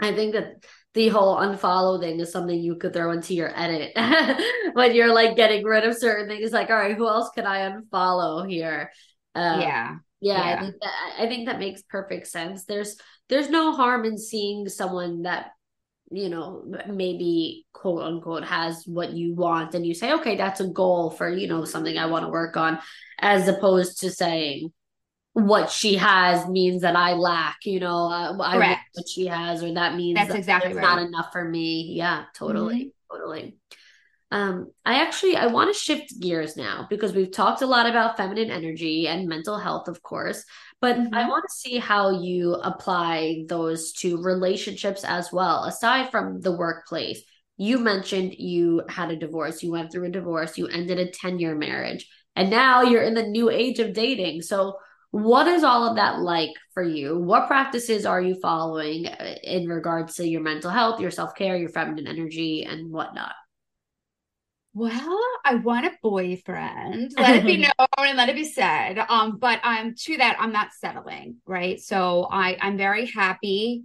I think that the whole unfollow thing is something you could throw into your edit when you're like getting rid of certain things. Like, all right, who else can I unfollow here? Um, yeah, yeah, yeah, I think that I think that makes perfect sense. There's there's no harm in seeing someone that you know maybe quote unquote has what you want and you say okay that's a goal for you know something i want to work on as opposed to saying what she has means that i lack you know uh, i what she has or that means that's that exactly right. not enough for me yeah totally mm-hmm. totally um, I actually I want to shift gears now because we've talked a lot about feminine energy and mental health, of course, but mm-hmm. I want to see how you apply those to relationships as well, aside from the workplace. You mentioned you had a divorce, you went through a divorce, you ended a 10 year marriage, and now you're in the new age of dating. So, what is all of that like for you? What practices are you following uh, in regards to your mental health, your self care, your feminine energy, and whatnot? Well, I want a boyfriend. Let it be known and let it be said. Um, but I'm um, to that, I'm not settling, right? So I, I'm very happy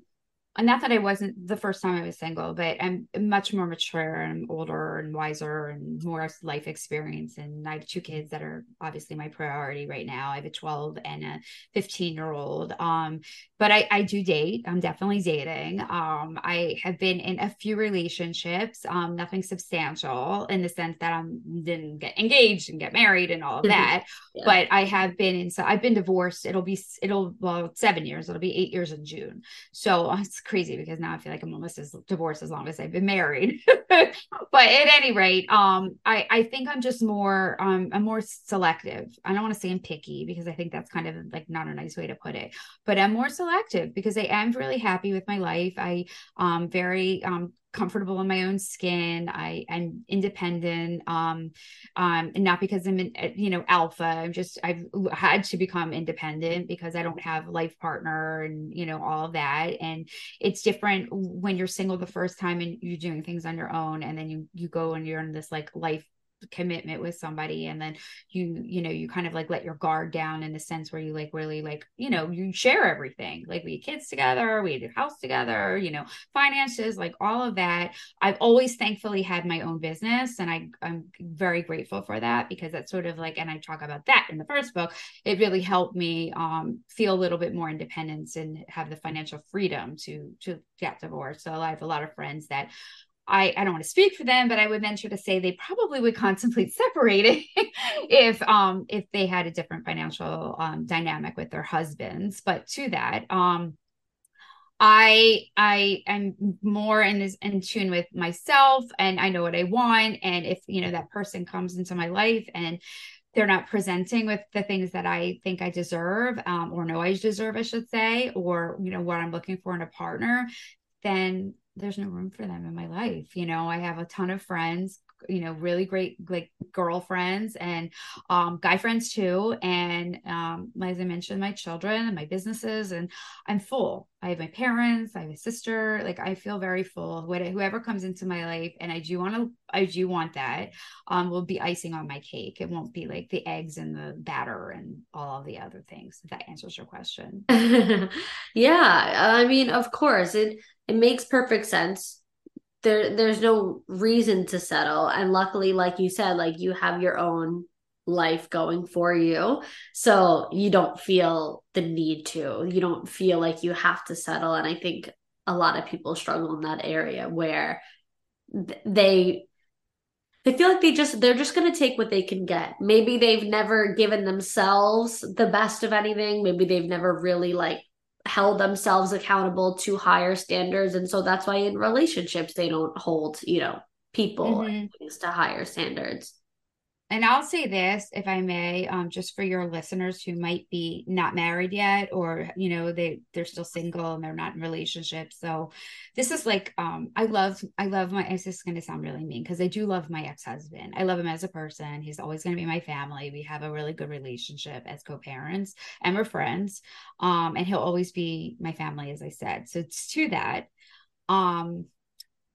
not that I wasn't the first time I was single, but I'm much more mature and older and wiser and more life experience. And I have two kids that are obviously my priority right now. I have a 12 and a 15 year old. Um, but I, I do date. I'm definitely dating. Um, I have been in a few relationships, um, nothing substantial in the sense that I didn't get engaged and get married and all of mm-hmm. that. yeah. But I have been in, so I've been divorced. It'll be, it'll, well, seven years, it'll be eight years in June. So crazy because now I feel like I'm almost as divorced as long as I've been married. but at any rate, um, I I think I'm just more um I'm more selective. I don't want to say I'm picky because I think that's kind of like not a nice way to put it, but I'm more selective because I am really happy with my life. I um very um comfortable in my own skin. I am independent. Um, um, and not because I'm in, uh, you know, alpha. I'm just I've had to become independent because I don't have life partner and you know all that. And it's different when you're single the first time and you're doing things on your own, and then you you go and you're in this like life commitment with somebody and then you you know you kind of like let your guard down in the sense where you like really like you know you share everything. Like we had kids together we had a house together you know finances like all of that. I've always thankfully had my own business and i i'm very grateful for that because that's sort of like and i talk about that in the first book. It really helped me um feel a little bit more independence and have the financial freedom to to get divorced. So i have a lot of friends that I, I don't want to speak for them, but I would venture to say they probably would contemplate separating if um if they had a different financial um dynamic with their husbands. But to that, um I I am more in this in tune with myself and I know what I want. And if you know that person comes into my life and they're not presenting with the things that I think I deserve, um, or know I deserve, I should say, or you know what I'm looking for in a partner, then there's no room for them in my life. You know, I have a ton of friends, you know, really great like girlfriends and um, guy friends too. And um, as I mentioned, my children and my businesses, and I'm full. I have my parents, I have a sister. Like I feel very full. Whoever comes into my life, and I do want to, I do want that. Um, will be icing on my cake. It won't be like the eggs and the batter and all of the other things. If that answers your question. yeah, I mean, of course, it it makes perfect sense. There there's no reason to settle. And luckily like you said like you have your own life going for you. So you don't feel the need to. You don't feel like you have to settle. And i think a lot of people struggle in that area where they they feel like they just they're just going to take what they can get. Maybe they've never given themselves the best of anything. Maybe they've never really like held themselves accountable to higher standards and so that's why in relationships they don't hold you know people mm-hmm. to higher standards and I'll say this, if I may, um, just for your listeners who might be not married yet, or you know they they're still single and they're not in relationships. So this is like um, I love I love my. This is going to sound really mean because I do love my ex husband. I love him as a person. He's always going to be my family. We have a really good relationship as co parents and we're friends. Um, and he'll always be my family, as I said. So it's to that. Um,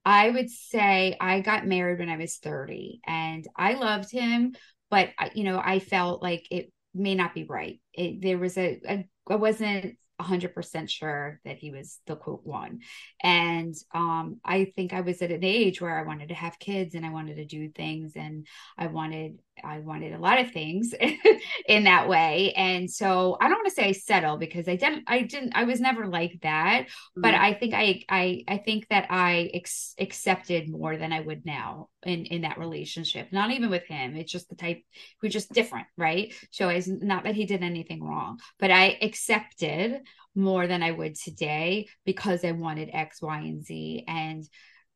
I would say I got married when I was 30 and I loved him, but you know, I felt like it may not be right. It, there was a, a I wasn't 100% sure that he was the quote one. And um, I think I was at an age where I wanted to have kids and I wanted to do things and I wanted I wanted a lot of things in that way. And so I don't want to say I settle because I didn't I didn't I was never like that, mm-hmm. but I think I I I think that I ex- accepted more than I would now in in that relationship. Not even with him. It's just the type we're just different, right? So it's not that he did anything wrong, but I accepted more than I would today because I wanted X, Y, and Z. And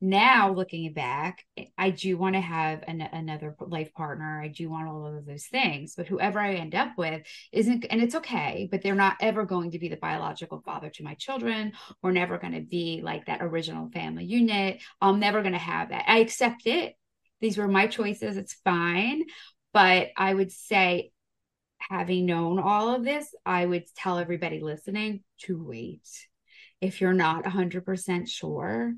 now looking back, I do want to have an, another life partner. I do want all of those things, but whoever I end up with isn't, and it's okay, but they're not ever going to be the biological father to my children. We're never going to be like that original family unit. I'm never going to have that. I accept it. These were my choices. It's fine. But I would say, having known all of this, I would tell everybody listening to wait. If you're not 100% sure,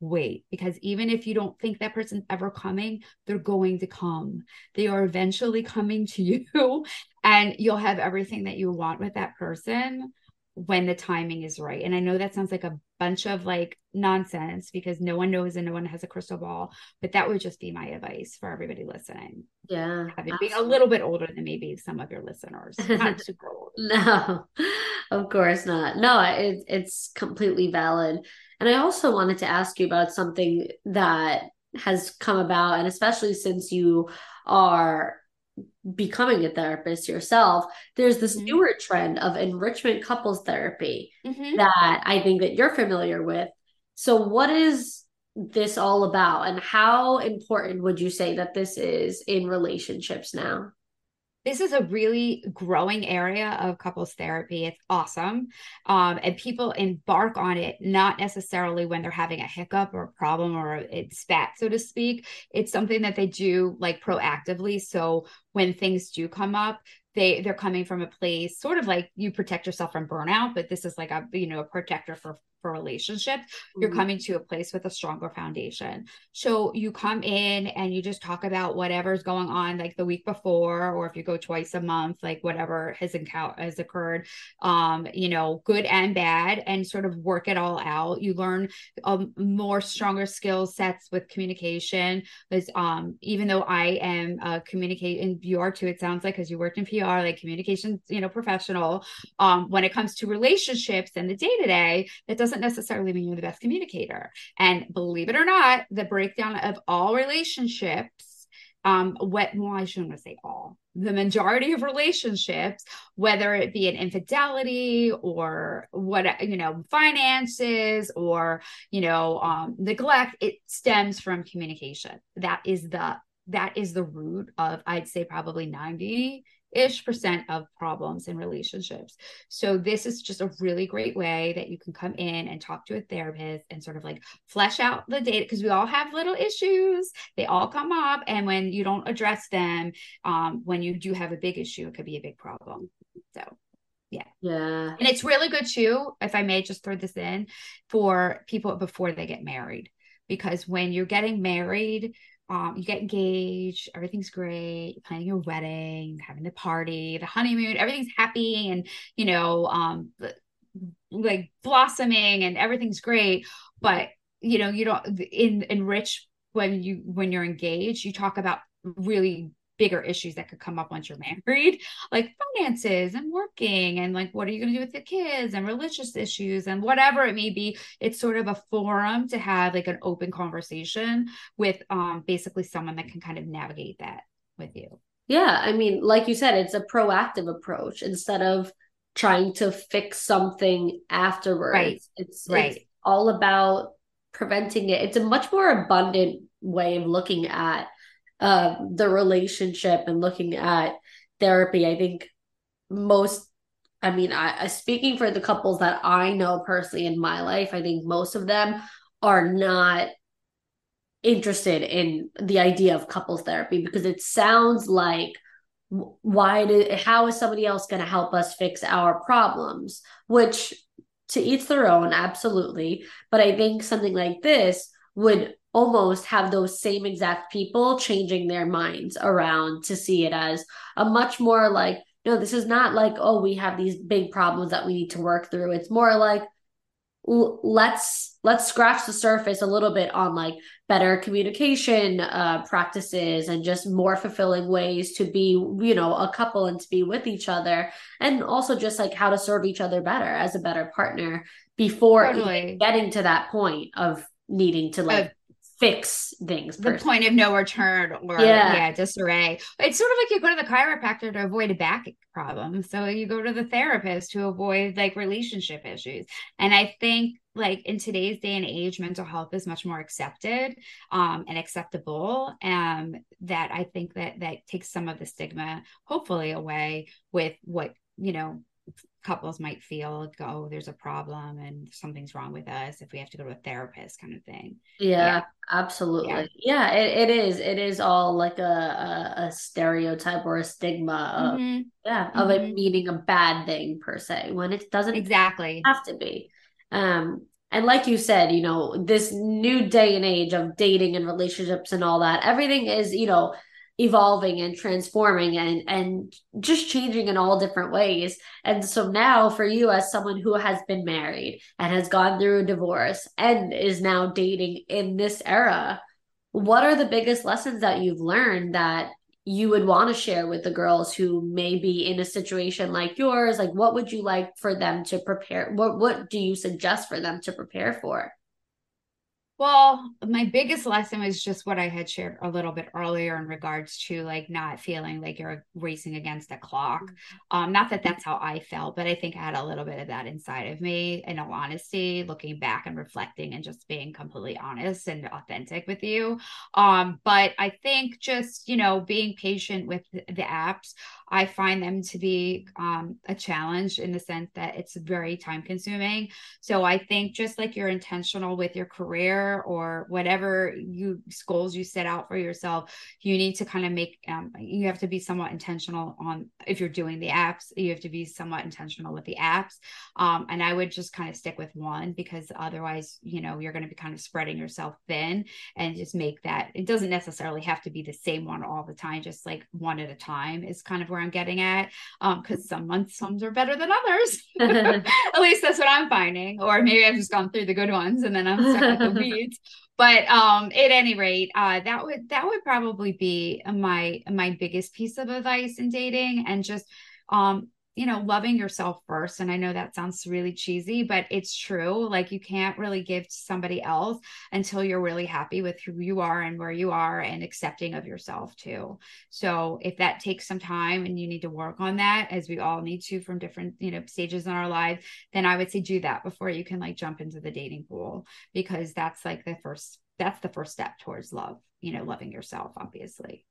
wait because even if you don't think that person's ever coming they're going to come. They are eventually coming to you and you'll have everything that you want with that person when the timing is right. And i know that sounds like a bunch of like nonsense because no one knows and no one has a crystal ball but that would just be my advice for everybody listening. Yeah having being a little bit older than maybe some of your listeners not super old. No of course not. No it, it's completely valid and I also wanted to ask you about something that has come about, and especially since you are becoming a therapist yourself, there's this Mhm. newer trend of enrichment couples therapy Mhm. that I think that you're familiar with. So what is this all about and how important would you say that this is in relationships now? This is a really growing area of couples therapy. It's awesome. Um, and people embark on it not necessarily when they're having a hiccup or a problem or it's spat, so to speak. It's something that they do like proactively. So when things do come up, they they're coming from a place sort of like you protect yourself from burnout, but this is like a you know a protector for for relationships you're Mhm. coming to a place with a stronger foundation. So you come in and you just talk about whatever's going on like the week before or if you go twice a month like whatever has encountered has occurred um you know good and bad and sort of work it all out. You learn um, more stronger skill sets with communication because um even though i am a communicate and you are too it sounds like because you worked in pr like communications you know professional um when it comes to relationships and the day to day that doesn't necessarily mean you're the best communicator. And believe it or not the breakdown of all relationships um what well i shouldn't say all the majority of relationships whether it be an infidelity or what you know finances or you know um neglect it stems from communication. That is the that is the root of i'd say probably 90 ish percent of problems in relationships. So this is just a really great way that you can come in and talk to a therapist and sort of like flesh out the data because we all have little issues. They all come up, and when you don't address them, um, when you do have a big issue, it could be a big problem. So yeah. Yeah. And it's really good too, if I may just throw this in, for people before they get married. Because when you're getting married, um, you get engaged, everything's great, you're planning your wedding, having the party, the honeymoon, everything's happy and you know, um like blossoming and everything's great. But you know, you don't in enrich when you when you're engaged, you talk about really bigger issues that could come up once you're married, like finances and working and like what are you going to do with the kids and religious issues and whatever it may be. It's sort of a forum to have like an open conversation with um basically someone that can kind of navigate that with you. Yeah, I mean, like you said, it's a proactive approach instead of trying to fix something afterwards. Right. It's Right. it's all about preventing it. It's a much more abundant way of looking at uh, the relationship and looking at therapy. I think most, I mean, I, speaking for the couples that I know personally in my life, I think most of them are not interested in the idea of couples therapy because it sounds like why did how is somebody else going to help us fix our problems which to each their own absolutely but i think something like this would almost have those same exact people changing their minds around to see it as a much more like no this is not like oh we have these big problems that we need to work through it's more like let's let's scratch the surface a little bit on like better communication uh practices and just more fulfilling ways to be you know a couple and to be with each other and also just like how to serve each other better as a better partner before Totally. getting to that point of needing to like fix things the point of no return or Yeah. yeah. disarray. It's sort of like you go to the chiropractor to avoid a back problem. So you go to the therapist to avoid like relationship issues. And I think like in today's day and age, mental health is much more accepted um, and acceptable. Um, that I think that that takes some of the stigma hopefully away with what, you know, couples might feel like, oh, there's a problem and something's wrong with us if we have to go to a therapist kind of thing. Yeah, Yeah. absolutely. Yeah, it, it is. It is all like a, a, a stereotype or a stigma of Mhm. yeah, of it Mhm. meaning a bad thing per se, when it doesn't Exactly. have to be. Um, and like you said, you know, this new day and age of dating and relationships and all that, everything is, you know, evolving and transforming and and just changing in all different ways. And so now for you as someone who has been married and has gone through a divorce and is now dating in this era, what are the biggest lessons that you've learned that you would want to share with the girls who may be in a situation like yours? Like what would you like for them to prepare? What what do you suggest for them to prepare for Well, my biggest lesson was just what I had shared a little bit earlier in regards to like not feeling like you're racing against a clock. Mm-hmm. Um, not that that's how I felt, but I think I had a little bit of that inside of me. In all honesty, looking back and reflecting and just being completely honest and authentic with you. Um, but I think just you know being patient with the apps. I find them to be um, a challenge in the sense that it's very time consuming. So I think just like you're intentional with your career or whatever you goals you set out for yourself, you need to kind of make um, you have to be somewhat intentional on if you're doing the apps, you have to be somewhat intentional with the apps. Um, and I would just kind of stick with one because otherwise, you know, you're going to be kind of spreading yourself thin and just make that it doesn't necessarily have to be the same one all the time, just like one at a time is kind of where I'm getting at. Um, because some months some are better than others. at least that's what I'm finding. Or maybe I've just gone through the good ones and then I'm stuck with the weeds. But um, at any rate, uh, that would that would probably be my my biggest piece of advice in dating, and just um, you know, loving yourself first. And I know that sounds really cheesy, but it's true. Like you can't really give to somebody else until you're really happy with who you are and where you are and accepting of yourself too. So if that takes some time and you need to work on that, as we all need to from different, you know, stages in our lives, then I would say do that before you can like jump into the dating pool because that's like the first that's the first step towards love, you know, loving yourself, obviously.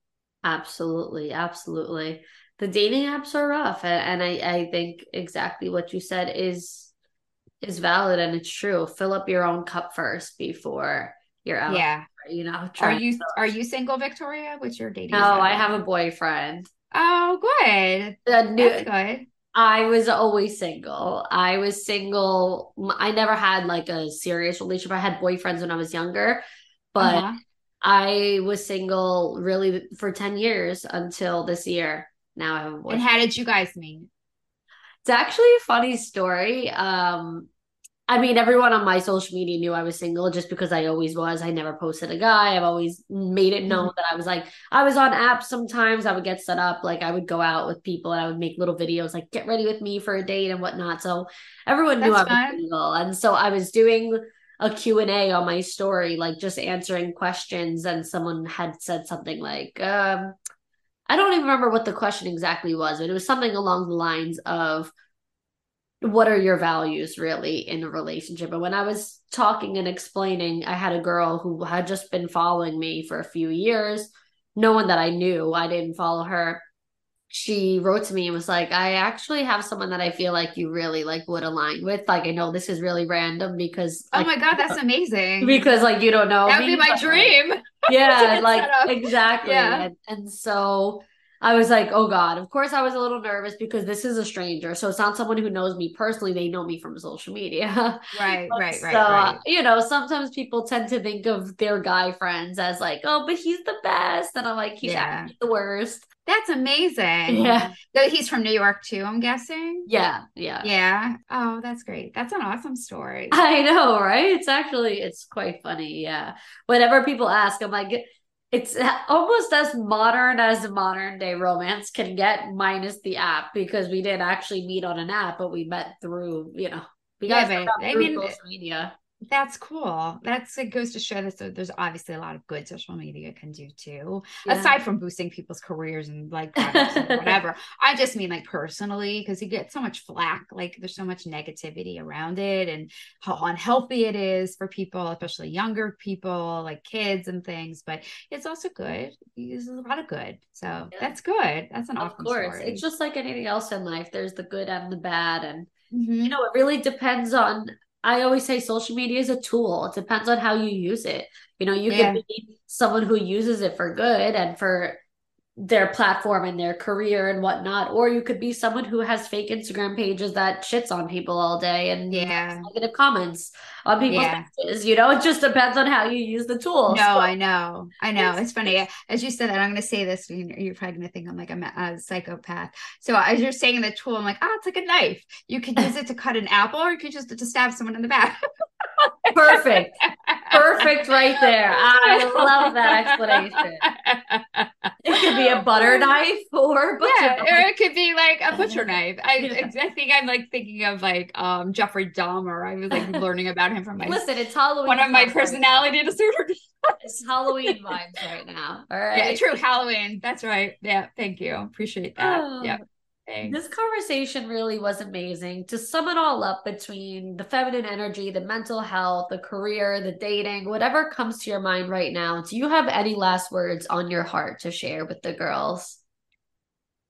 Absolutely, absolutely. The dating apps are rough, and, and I, I think exactly what you said is is valid and it's true. Fill up your own cup first before you're out. Yeah, you know. Are you are you single, Victoria? What's your dating? No, I have a boyfriend. Oh, good. The new, That's good. I was always single. I was single. I never had like a serious relationship. I had boyfriends when I was younger, but Uh-huh. I was single really for 10 years until this year. Now I have a And how did you guys meet? It's actually a funny story. Um, I mean, everyone on my social media knew I was single just because I always was. I never posted a guy. I've always made it known that I was like, I was on apps sometimes. I would get set up. Like, I would go out with people and I would make little videos, like, get ready with me for a date and whatnot. So everyone knew That's I was fun. single. And so I was doing a Q&A on my story, like just answering questions. And someone had said something like, um, I don't even remember what the question exactly was, but it was something along the lines of, what are your values really in a relationship? And when I was talking and explaining, I had a girl who had just been following me for a few years, no one that I knew. I didn't follow her. She wrote to me and was like, I actually have someone that I feel like you really like would align with. Like I know this is really random because Oh my god, that's amazing. because like you don't know that would me, be my like, dream. yeah like exactly Yeah. and, and so i was like oh god of course i was a little nervous because this is a stranger so it's not someone who knows me personally they know me from social media Right, right, so right, right. you know sometimes people tend to think of their guy friends as like oh but he's the best and i'm like he's Yeah. the worst That's amazing. yeah So he's from New York too, I'm guessing. yeah yeah Yeah. Oh, that's great. That's an awesome story. I know, right? It's actually it's quite funny. Yeah. Whenever people ask, I'm like, it's almost as modern as the modern day romance can get, minus the app, because we didn't actually meet on an app, but we met through, you know, we Yeah, got hooked I through mean, social media. That's cool. That's it goes to show that so there's obviously a lot of good social media can do too. Yeah. Aside from boosting people's careers and like whatever. I just mean like personally, because you get so much flack, like there's so much negativity around it and how unhealthy it is for people, especially younger people, like kids and things. But it's also good. There's a lot of good. So Yeah. that's good. That's an Of awesome course. story. It's just like anything else in life. There's the good and the bad. And Mhm. you know, it really depends on. I always say social media is a tool. It depends on how you use it. You know, you Yeah. could be someone who uses it for good and for their platform and their career and whatnot, or you could be someone who has fake Instagram pages that shits on people all day and Yeah. negative comments on people's Yeah. pages. You know, it just depends on how you use the tool. No, So- I know. I know. It's- It's funny. As you said that, I'm going to say this. You're probably going to think I'm like I'm a, a psychopath. So as you're saying the tool, I'm like, oh, it's like a knife. You could use it to cut an apple, or you could just to stab someone in the back. Perfect. Perfect right there. I love that explanation. could be a butter knife or butcher yeah, knife. or it could be like a butcher knife. I, Yeah. I think I'm like thinking of like um Jeffrey Dahmer. I was like learning about him from my Listen, it's Halloween. one of my right personality disorders. It's Halloween vibes right now. All right. Yeah, true. Halloween. That's right. Yeah, thank you. Appreciate that. Oh. yeah. Thanks. This conversation really was amazing. To sum it all up between the feminine energy, the mental health, the career, the dating, whatever comes to your mind right now, do you have any last words on your heart to share with the girls?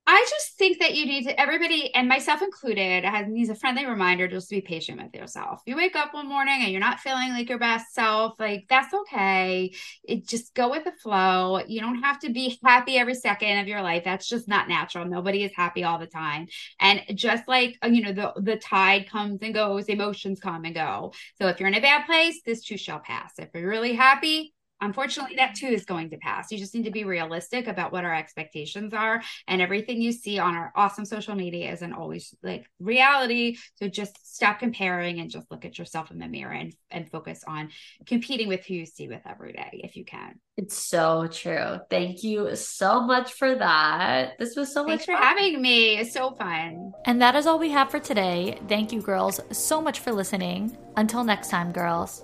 I just think that you need to, everybody, and myself included, has needs a friendly reminder just to be patient with yourself. You wake up one morning and you're not feeling like your best self, like that's okay. It just go with the flow. You don't have to be happy every second of your life. That's just not natural. Nobody is happy all the time. And just like uh, you know, the the tide comes and goes, emotions come and go. So if you're in a bad place, this too shall pass. If you're really happy, unfortunately that too is going to pass you just need to be realistic about what our expectations are and everything you see on our awesome social media isn't always like reality so just stop comparing and just look at yourself in the mirror and, and focus on competing with who you see with every day if you can It's so true. Thank you so much for that. This was so thanks much for fun. having me it's so fun And that is all we have for today. Thank you, girls, so much for listening. Until next time, girls.